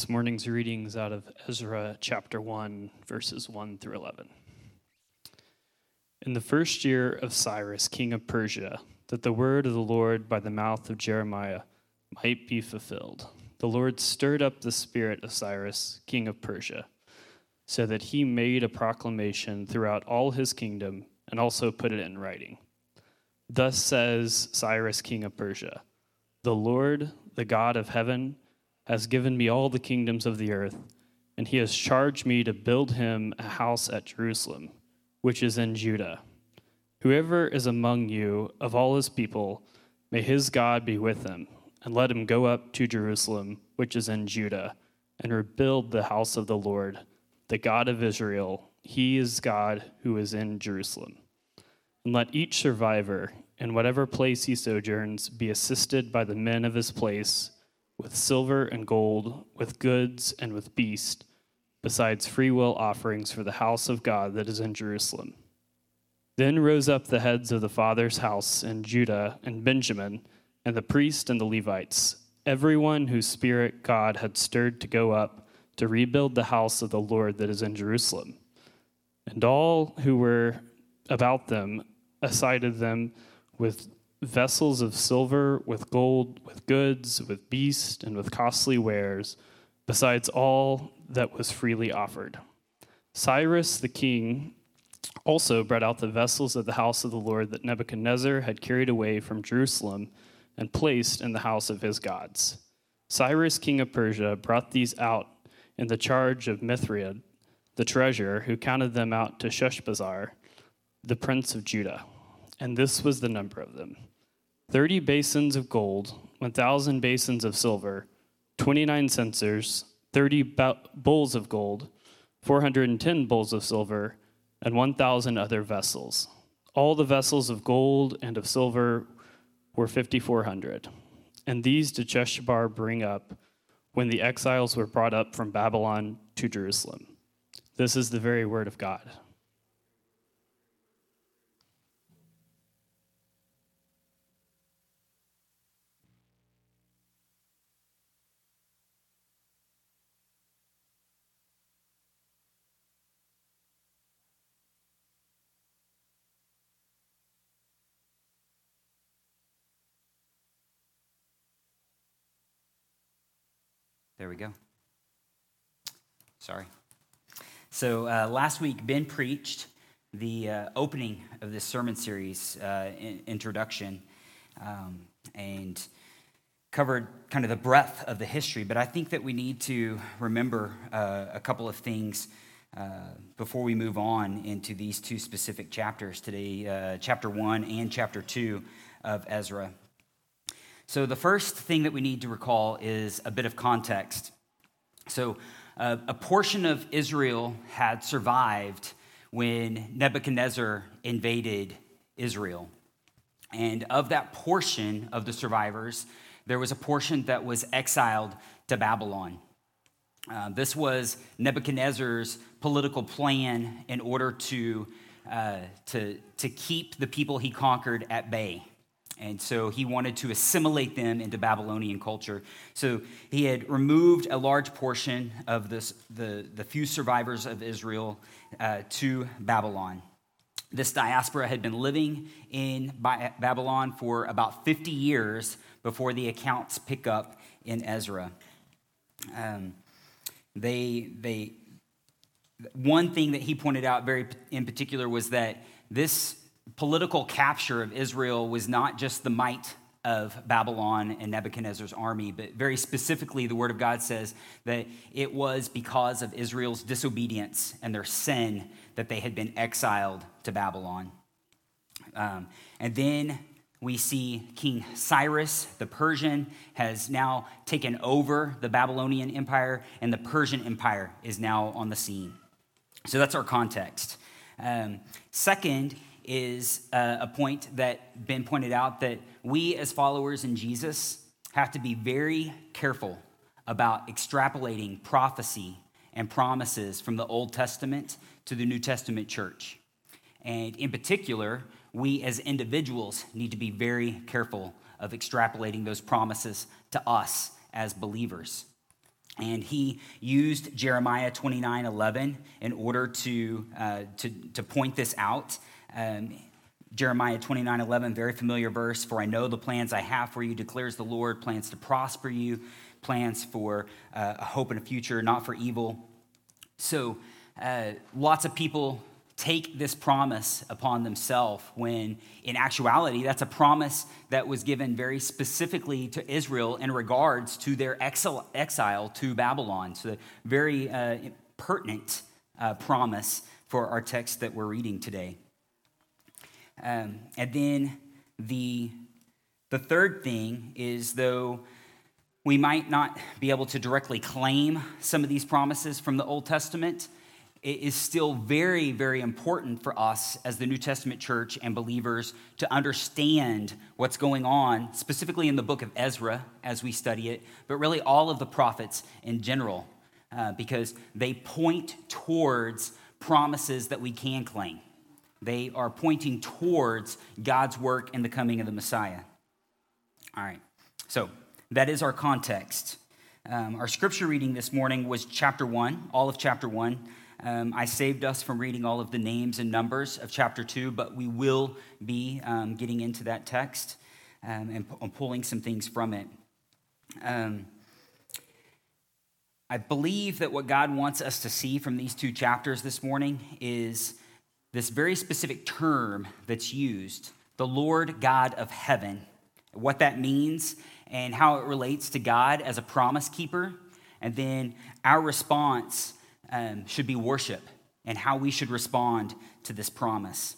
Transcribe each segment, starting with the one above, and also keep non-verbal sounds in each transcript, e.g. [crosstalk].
This morning's readings out of Ezra chapter 1, verses 1 through 11. In the first year of Cyrus, king of Persia, that the word of the Lord by the mouth of Jeremiah might be fulfilled, the Lord stirred up the spirit of Cyrus, king of Persia, so that he made a proclamation throughout all his kingdom and also put it in writing. Thus says Cyrus, king of Persia The Lord, the God of heaven, has given me all the kingdoms of the earth, and he has charged me to build him a house at Jerusalem, which is in Judah. Whoever is among you of all his people, may his God be with him, and let him go up to Jerusalem, which is in Judah, and rebuild the house of the Lord, the God of Israel. He is God who is in Jerusalem. And let each survivor, in whatever place he sojourns, be assisted by the men of his place with silver and gold, with goods and with beast, besides freewill offerings for the house of God that is in Jerusalem. Then rose up the heads of the father's house in Judah and Benjamin, and the priest and the Levites, everyone whose spirit God had stirred to go up to rebuild the house of the Lord that is in Jerusalem. And all who were about them assided them with vessels of silver, with gold, with goods, with beast, and with costly wares, besides all that was freely offered. Cyrus the king also brought out the vessels of the house of the Lord that Nebuchadnezzar had carried away from Jerusalem and placed in the house of his gods. Cyrus, king of Persia, brought these out in the charge of Mithridates, the treasurer, who counted them out to Sheshbazzar, the prince of Judah. And this was the number of them 30 basins of gold, 1,000 basins of silver, 29 censers, 30 bowls of gold, 410 bowls of silver, and 1,000 other vessels. All the vessels of gold and of silver were 5,400. And these did Sheshbazzar bring up when the exiles were brought up from Babylon to Jerusalem. This is the very word of God. There we go. Sorry. So uh, last week, Ben preached the uh, opening of this sermon series, uh, in, introduction, um, and covered kind of the breadth of the history. But I think that we need to remember uh, a couple of things uh, before we move on into these two specific chapters today, uh, chapter one and chapter two of Ezra. So, the first thing that we need to recall is a bit of context. So, uh, a portion of Israel had survived when Nebuchadnezzar invaded Israel. And of that portion of the survivors, there was a portion that was exiled to Babylon. Uh, this was Nebuchadnezzar's political plan in order to, uh, to, to keep the people he conquered at bay. And so he wanted to assimilate them into Babylonian culture. So he had removed a large portion of this, the, the few survivors of Israel uh, to Babylon. This diaspora had been living in Babylon for about 50 years before the accounts pick up in Ezra. Um, they, they, one thing that he pointed out very in particular was that this political capture of Israel was not just the might of Babylon and Nebuchadnezzar's army, but very specifically, the Word of God says that it was because of Israel's disobedience and their sin that they had been exiled to Babylon. Um, and then we see King Cyrus, the Persian, has now taken over the Babylonian Empire, and the Persian Empire is now on the scene. So that's our context. Um, second, is uh, a point that Ben pointed out that we as followers in Jesus have to be very careful about extrapolating prophecy and promises from the Old Testament to the New Testament church. And in particular, we as individuals need to be very careful of extrapolating those promises to us as believers. And he used Jeremiah 29 11 in order to, uh, to, to point this out. Um, Jeremiah 29 11, very familiar verse. For I know the plans I have for you, declares the Lord plans to prosper you, plans for uh, a hope and a future, not for evil. So, uh, lots of people take this promise upon themselves when in actuality that's a promise that was given very specifically to israel in regards to their exile, to babylon so very uh, pertinent uh, promise for our text that we're reading today um, and then the, the third thing is though we might not be able to directly claim some of these promises from the old testament it is still very, very important for us as the New Testament church and believers to understand what's going on, specifically in the book of Ezra as we study it, but really all of the prophets in general, uh, because they point towards promises that we can claim. They are pointing towards God's work in the coming of the Messiah. All right, so that is our context. Um, our scripture reading this morning was chapter 1, all of chapter 1. Um, I saved us from reading all of the names and numbers of chapter 2, but we will be um, getting into that text um, and, and, pulling some things from it. Um, I believe that what God wants us to see from these two chapters this morning is this very specific term that's used the Lord God of heaven, what that means, and how it relates to God as a promise keeper, and then our response um, should be worship and how we should respond to this promise.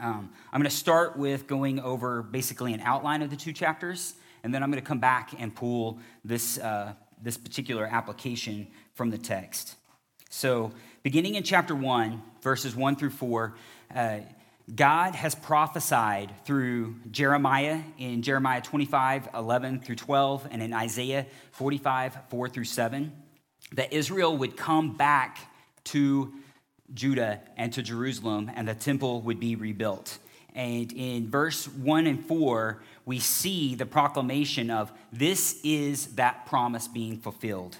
Um, I'm going to start with going over basically an outline of the two chapters, and then I'm going to come back and pull this, uh, this particular application from the text. So, beginning in chapter 1, verses 1 through 4, uh, God has prophesied through Jeremiah in Jeremiah 25, 11 through 12, and in Isaiah 45, 4 through 7 that Israel would come back to Judah and to Jerusalem, and the temple would be rebuilt. And in verse 1 and 4, we see the proclamation of this is that promise being fulfilled.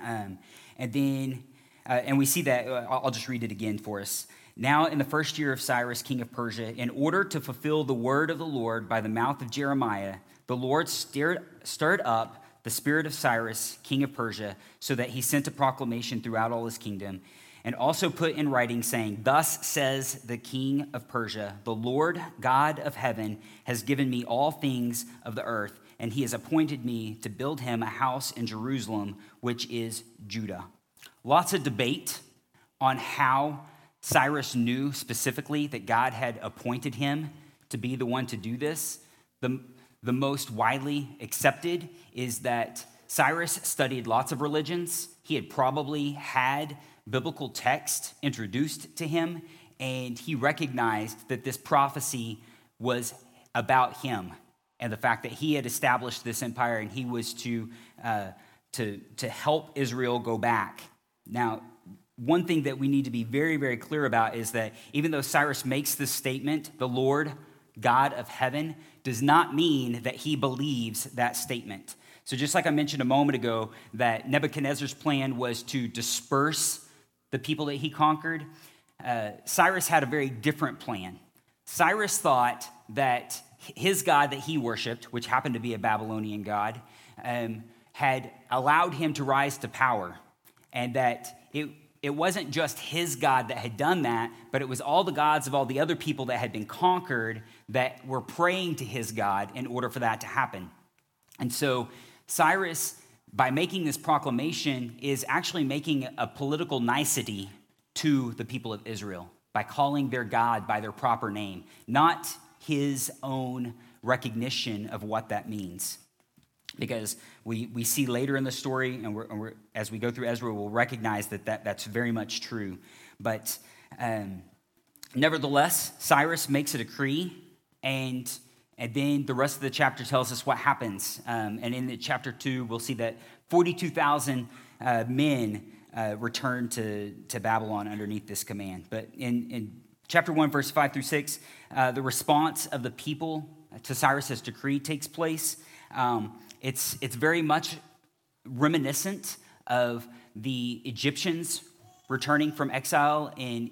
Um, and then, uh, and we see that, uh, I'll just read it again for us. Now, in the first year of Cyrus, king of Persia, in order to fulfill the word of the Lord by the mouth of Jeremiah, the Lord stirred, stirred up the spirit of Cyrus, king of Persia, so that he sent a proclamation throughout all his kingdom, and also put in writing, saying, Thus says the king of Persia, the Lord God of heaven has given me all things of the earth, and he has appointed me to build him a house in Jerusalem, which is Judah. Lots of debate on how Cyrus knew specifically that God had appointed him to be the one to do this. The, the most widely accepted is that Cyrus studied lots of religions. He had probably had biblical text introduced to him, and he recognized that this prophecy was about him and the fact that he had established this empire and he was to, uh, to, to help Israel go back. Now, one thing that we need to be very, very clear about is that even though Cyrus makes this statement, the Lord God of heaven, does not mean that he believes that statement. So, just like I mentioned a moment ago, that Nebuchadnezzar's plan was to disperse the people that he conquered, uh, Cyrus had a very different plan. Cyrus thought that his God that he worshiped, which happened to be a Babylonian God, um, had allowed him to rise to power, and that it it wasn't just his God that had done that, but it was all the gods of all the other people that had been conquered that were praying to his God in order for that to happen. And so Cyrus, by making this proclamation, is actually making a political nicety to the people of Israel by calling their God by their proper name, not his own recognition of what that means because we, we see later in the story, and, we're, and we're, as we go through Ezra, we'll recognize that, that that's very much true. But um, nevertheless, Cyrus makes a decree, and, and then the rest of the chapter tells us what happens. Um, and in chapter two, we'll see that 42,000 uh, men uh, return to, to Babylon underneath this command. But in, in chapter 1, verse 5 through 6, uh, the response of the people to Cyrus's decree takes place. Um, it's, it's very much reminiscent of the Egyptians returning from exile in,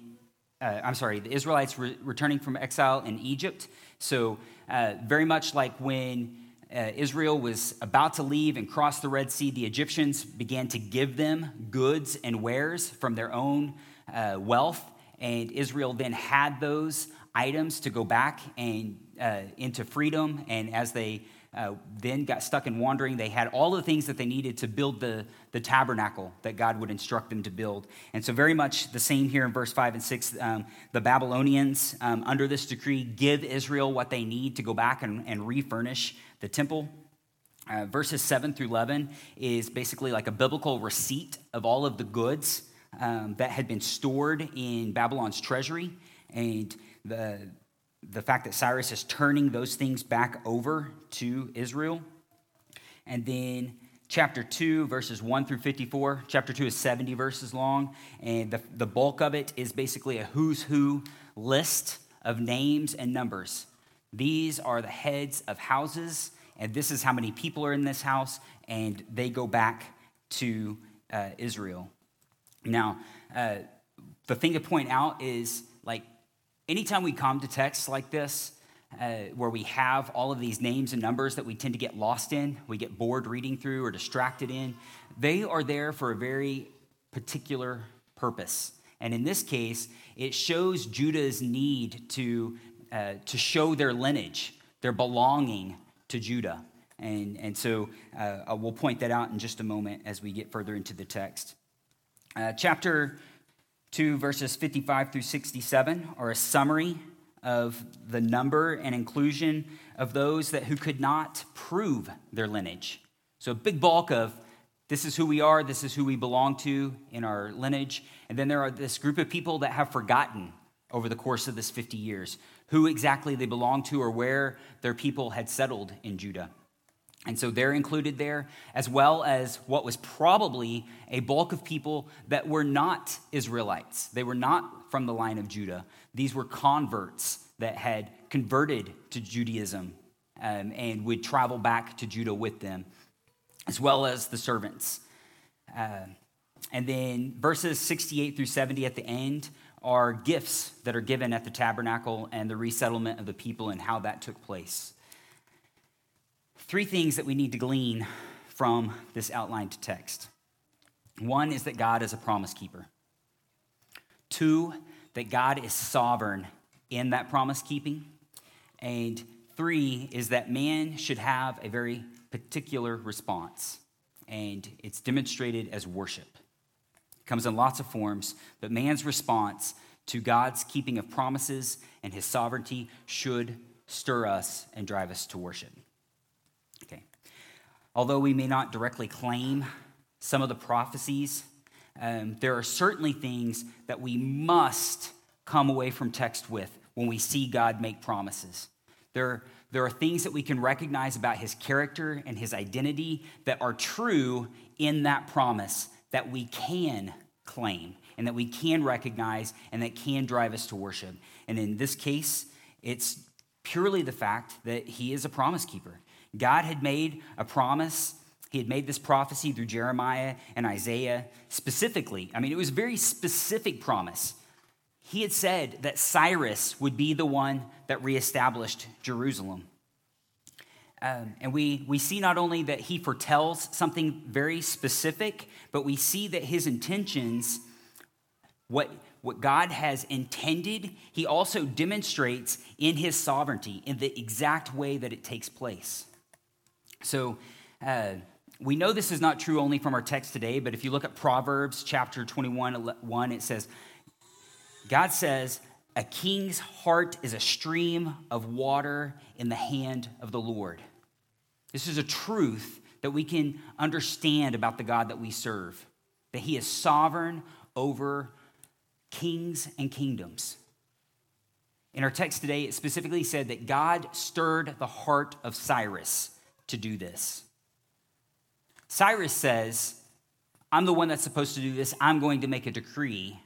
uh, I'm sorry, the Israelites re- returning from exile in Egypt. So, uh, very much like when uh, Israel was about to leave and cross the Red Sea, the Egyptians began to give them goods and wares from their own uh, wealth. And Israel then had those items to go back and uh, into freedom. And as they uh, then got stuck in wandering. They had all the things that they needed to build the, the tabernacle that God would instruct them to build. And so, very much the same here in verse 5 and 6. Um, the Babylonians, um, under this decree, give Israel what they need to go back and, and refurnish the temple. Uh, verses 7 through 11 is basically like a biblical receipt of all of the goods um, that had been stored in Babylon's treasury. And the, the fact that Cyrus is turning those things back over to Israel. And then chapter 2, verses 1 through 54. Chapter 2 is 70 verses long, and the, the bulk of it is basically a who's who list of names and numbers. These are the heads of houses, and this is how many people are in this house, and they go back to uh, Israel. Now, uh, the thing to point out is like anytime we come to texts like this, uh, where we have all of these names and numbers that we tend to get lost in, we get bored reading through or distracted in, they are there for a very particular purpose. And in this case, it shows Judah's need to, uh, to show their lineage, their belonging to Judah. And, and so uh, we'll point that out in just a moment as we get further into the text. Uh, chapter 2 verses 55 through 67 are a summary of the number and inclusion of those that who could not prove their lineage. So a big bulk of this is who we are, this is who we belong to in our lineage. And then there are this group of people that have forgotten over the course of this 50 years who exactly they belong to or where their people had settled in Judah. And so they're included there, as well as what was probably a bulk of people that were not Israelites. They were not from the line of Judah. These were converts that had converted to Judaism um, and would travel back to Judah with them, as well as the servants. Uh, and then verses 68 through 70 at the end are gifts that are given at the tabernacle and the resettlement of the people and how that took place. Three things that we need to glean from this outlined text. One is that God is a promise keeper. Two, that God is sovereign in that promise keeping. And three is that man should have a very particular response, and it's demonstrated as worship. It comes in lots of forms, but man's response to God's keeping of promises and his sovereignty should stir us and drive us to worship. Although we may not directly claim some of the prophecies, um, there are certainly things that we must come away from text with when we see God make promises. There, there are things that we can recognize about his character and his identity that are true in that promise that we can claim and that we can recognize and that can drive us to worship. And in this case, it's purely the fact that he is a promise keeper. God had made a promise. He had made this prophecy through Jeremiah and Isaiah specifically. I mean, it was a very specific promise. He had said that Cyrus would be the one that reestablished Jerusalem. Um, and we, we see not only that he foretells something very specific, but we see that his intentions, what, what God has intended, he also demonstrates in his sovereignty in the exact way that it takes place. So uh, we know this is not true only from our text today, but if you look at Proverbs chapter 21, 1, it says, God says, a king's heart is a stream of water in the hand of the Lord. This is a truth that we can understand about the God that we serve, that he is sovereign over kings and kingdoms. In our text today, it specifically said that God stirred the heart of Cyrus to do this. Cyrus says, I'm the one that's supposed to do this. I'm going to make a decree.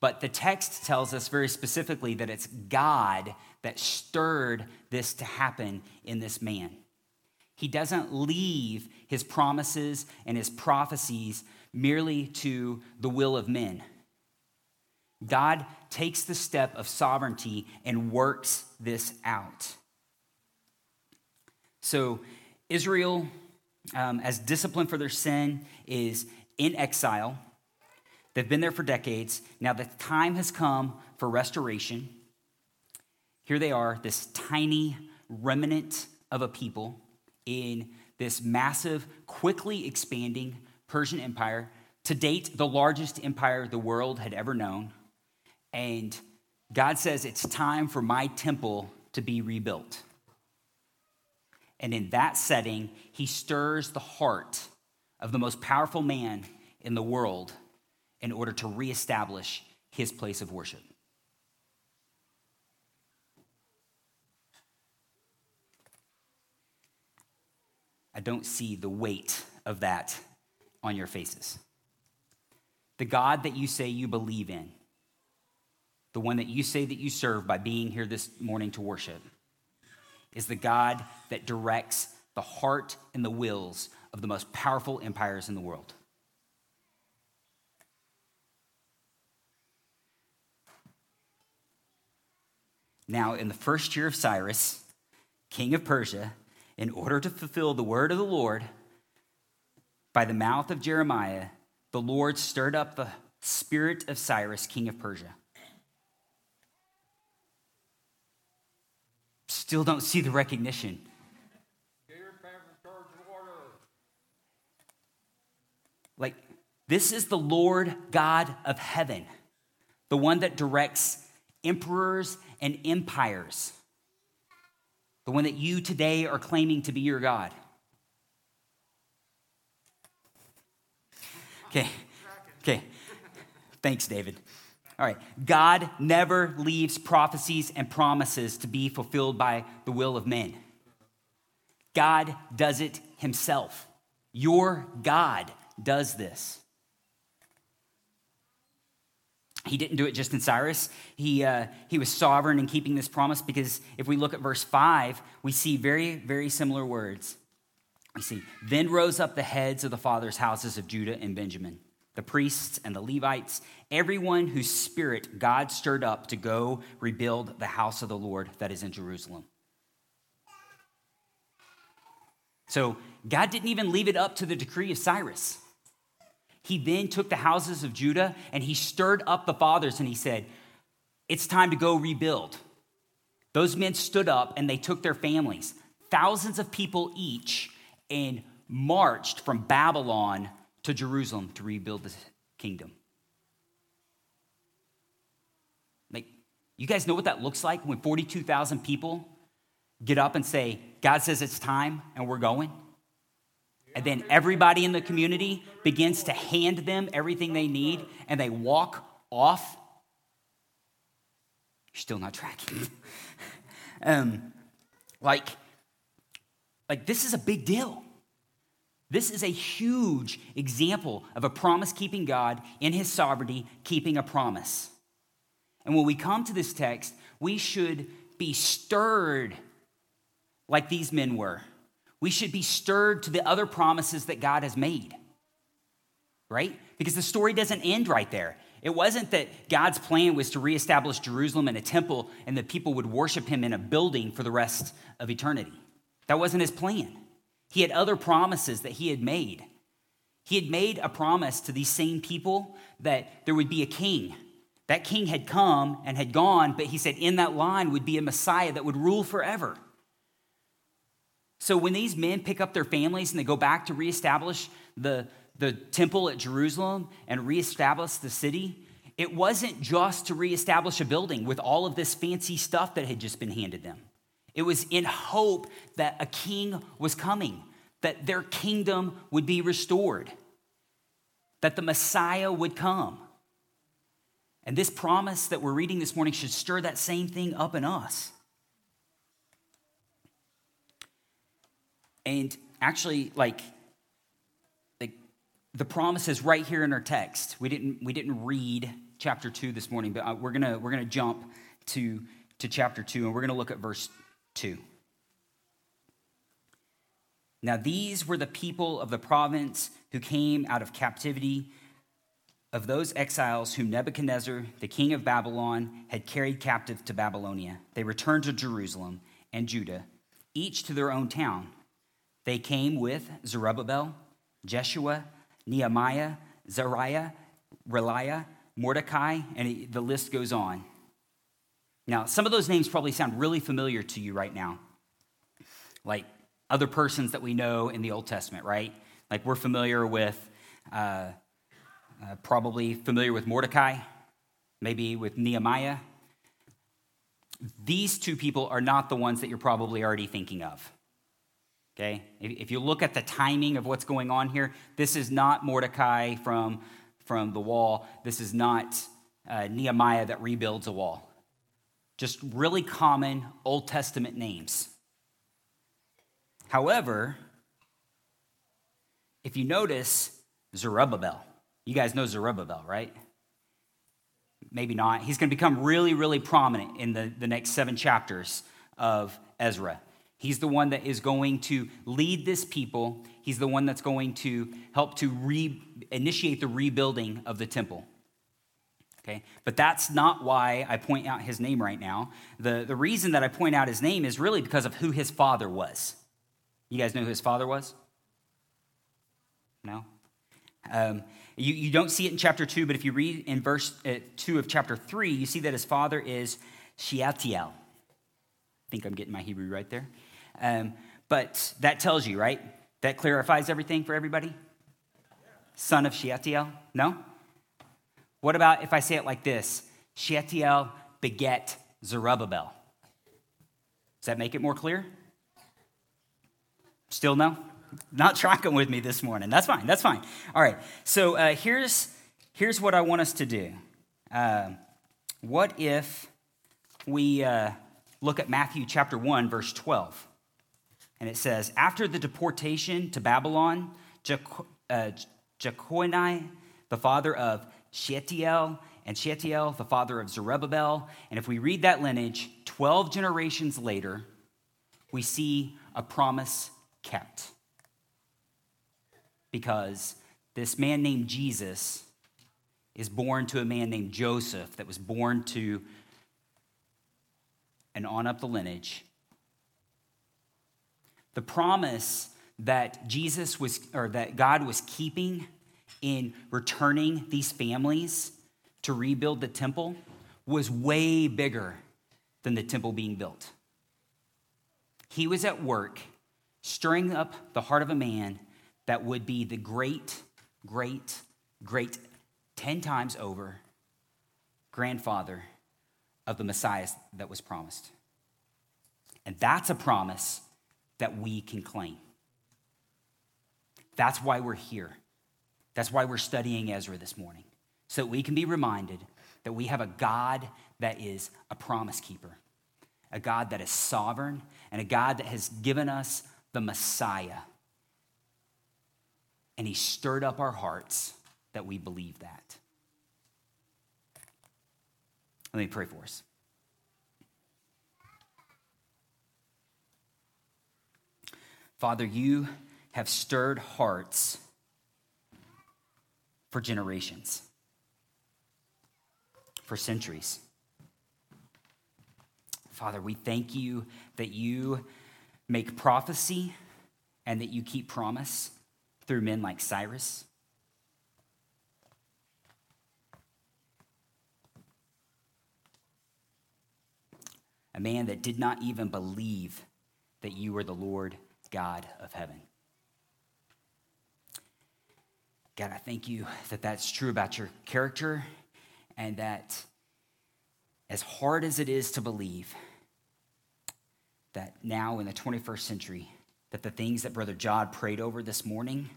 But the text tells us very specifically that it's God that stirred this to happen in this man. He doesn't leave his promises and his prophecies merely to the will of men. God takes the step of sovereignty and works this out. So, Israel, um, as discipline for their sin, is in exile. They've been there for decades. Now, the time has come for restoration. Here they are, this tiny remnant of a people in this massive, quickly expanding Persian Empire, to date, the largest empire the world had ever known. And God says, It's time for my temple to be rebuilt. And in that setting, he stirs the heart of the most powerful man in the world in order to reestablish his place of worship. I don't see the weight of that on your faces. The God that you say you believe in, the one that you say that you serve by being here this morning to worship, is the God that directs the heart and the wills of the most powerful empires in the world. Now, in the first year of Cyrus, king of Persia, in order to fulfill the word of the Lord by the mouth of Jeremiah, the Lord stirred up the spirit of Cyrus, king of Persia. Still don't see the recognition. Like, this is the Lord God of heaven, the one that directs emperors and empires the one that you today are claiming to be your God. Okay, okay. Thanks, David. All right. God never leaves prophecies and promises to be fulfilled by the will of men. God does it himself. Your God does this. He didn't do it just in Cyrus. He, uh, he was sovereign in keeping this promise because if we look at verse 5, we see very, very similar words. We see, then rose up the heads of the fathers' houses of Judah and Benjamin, the priests and the Levites, everyone whose spirit God stirred up to go rebuild the house of the Lord that is in Jerusalem. So God didn't even leave it up to the decree of Cyrus. He then took the houses of Judah and he stirred up the fathers and he said, It's time to go rebuild. Those men stood up and they took their families, thousands of people each, and marched from Babylon to Jerusalem to rebuild the kingdom. Like, you guys know what that looks like when 42,000 people get up and say, God says it's time and we're going? And then everybody in the community begins to hand them everything they need and they walk off. You're still not tracking. [laughs] um, like, like, this is a big deal. This is a huge example of a promise keeping God in his sovereignty, keeping a promise. And when we come to this text, we should be stirred like these men were we should be stirred to the other promises that God has made, right? Because the story doesn't end right there. It wasn't that God's plan was to reestablish Jerusalem in a temple and that people would worship him in a building for the rest of eternity. That wasn't his plan. He had other promises that he had made. He had made a promise to these same people that there would be a king. That king had come and had gone, but he said in that line would be a Messiah that would rule forever. So when these men pick up their families and they go back to reestablish the, the temple at Jerusalem and reestablish the city, it wasn't just to reestablish a building with all of this fancy stuff that had just been handed them. It was in hope that a king was coming, that their kingdom would be restored, that the Messiah would come. And this promise that we're reading this morning should stir that same thing up in us. And actually, like, like the promise is right here in our text. We didn't, we didn't read chapter 2 this morning, but uh, we're going to we're gonna jump to, to chapter 2 and we're going to look at verse 2. Now, these were the people of the province who came out of captivity of those exiles whom Nebuchadnezzar, the king of Babylon, had carried captive to Babylonia. They returned to Jerusalem and Judah, each to their own town. They came with Zerubbabel, Jeshua, Nehemiah, Seraiah, Reelaiah, Mordecai, and the list goes on. Now, some of those names probably sound really familiar to you right now, like other persons that we know in the Old Testament, right? Like we're familiar with, uh, uh, probably familiar with Mordecai, maybe with Nehemiah. These two people are not the ones that you're probably already thinking of. Okay? If you look at the timing of what's going on here, this is not Mordecai from, from the wall. This is not uh, Nehemiah that rebuilds a wall. Just really common Old Testament names. However, if you notice Zerubbabel, you guys know Zerubbabel, right? Maybe not. He's going to become really, really prominent in the, the next seven chapters of Ezra. He's the one that is going to lead this people. He's the one that's going to help to re- initiate the rebuilding of the temple. Okay? But that's not why I point out his name right now. The, the reason that I point out his name is really because of who his father was. You guys know who his father was? No? Um, you, you don't see it in chapter 2, but if you read in verse uh, 2 of chapter 3, you see that his father is Shealtiel. I think I'm getting my Hebrew right there. Um, but that tells you, right? That clarifies everything for everybody? Son of Shealtiel? No? What about if I say it like this? Shealtiel beget Zerubbabel. Does that make it more clear? Still no? Not tracking with me this morning. That's fine. That's fine. All right. So uh, here's here's what I want us to do. Uh, what if we uh, look at Matthew chapter one, verse twelve? And it says, After the deportation to Babylon, uh, Jeconiah, the father of Shealtiel, and Shealtiel, the father of Zerubbabel. And if we read that lineage, 12 generations later, we see a promise kept. Because this man named Jesus is born to a man named Joseph that was born to, and on up the lineage, the promise that Jesus was, or that God was keeping in returning these families to rebuild the temple was way bigger than the temple being built. He was at work stirring up the heart of a man that would be the great, great, great, 10 times over grandfather of the Messiah that was promised. And that's a promise that we can claim. That's why we're here. That's why we're studying Ezra this morning, so that we can be reminded that we have a God that is a promise keeper, a God that is sovereign, and a God that has given us the Messiah. And He stirred up our hearts that we believe that. Let me pray for us. Father, you have stirred hearts for generations, for centuries. Father, we thank you that you make prophecy and that you keep promise through men like Cyrus. A man that did not even believe that you were the Lord God of heaven. God, I thank you that that's true about your character and that as hard as it is to believe that now in the 21st century, that the things that Brother Jod prayed over this morning,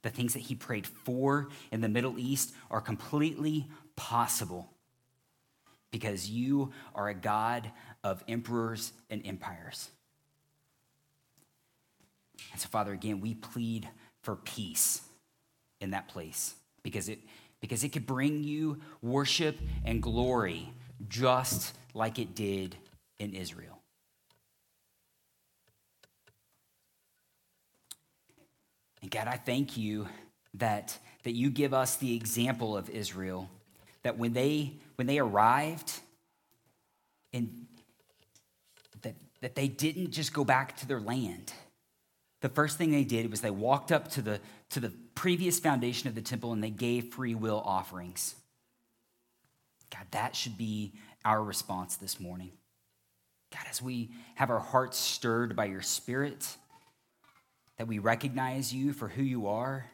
the things that he prayed for in the Middle East are completely possible because you are a God of emperors and empires. And so, Father, again, we plead for peace in that place because it, because it could bring you worship and glory just like it did in Israel. And God, I thank you that, that you give us the example of Israel, that when they, when they arrived, and that, that they didn't just go back to their land. The first thing they did was they walked up to the, to the previous foundation of the temple and they gave free will offerings. God, that should be our response this morning. God, as we have our hearts stirred by your spirit, that we recognize you for who you are,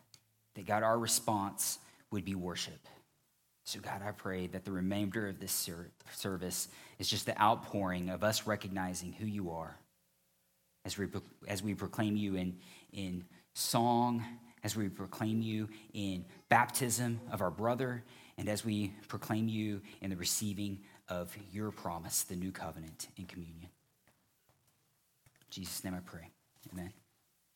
that God, our response would be worship. So, God, I pray that the remainder of this service is just the outpouring of us recognizing who you are as we, as we proclaim you in, in song, as we proclaim you in baptism of our brother, and as we proclaim you in the receiving of your promise, the new covenant in communion. In Jesus' name I pray.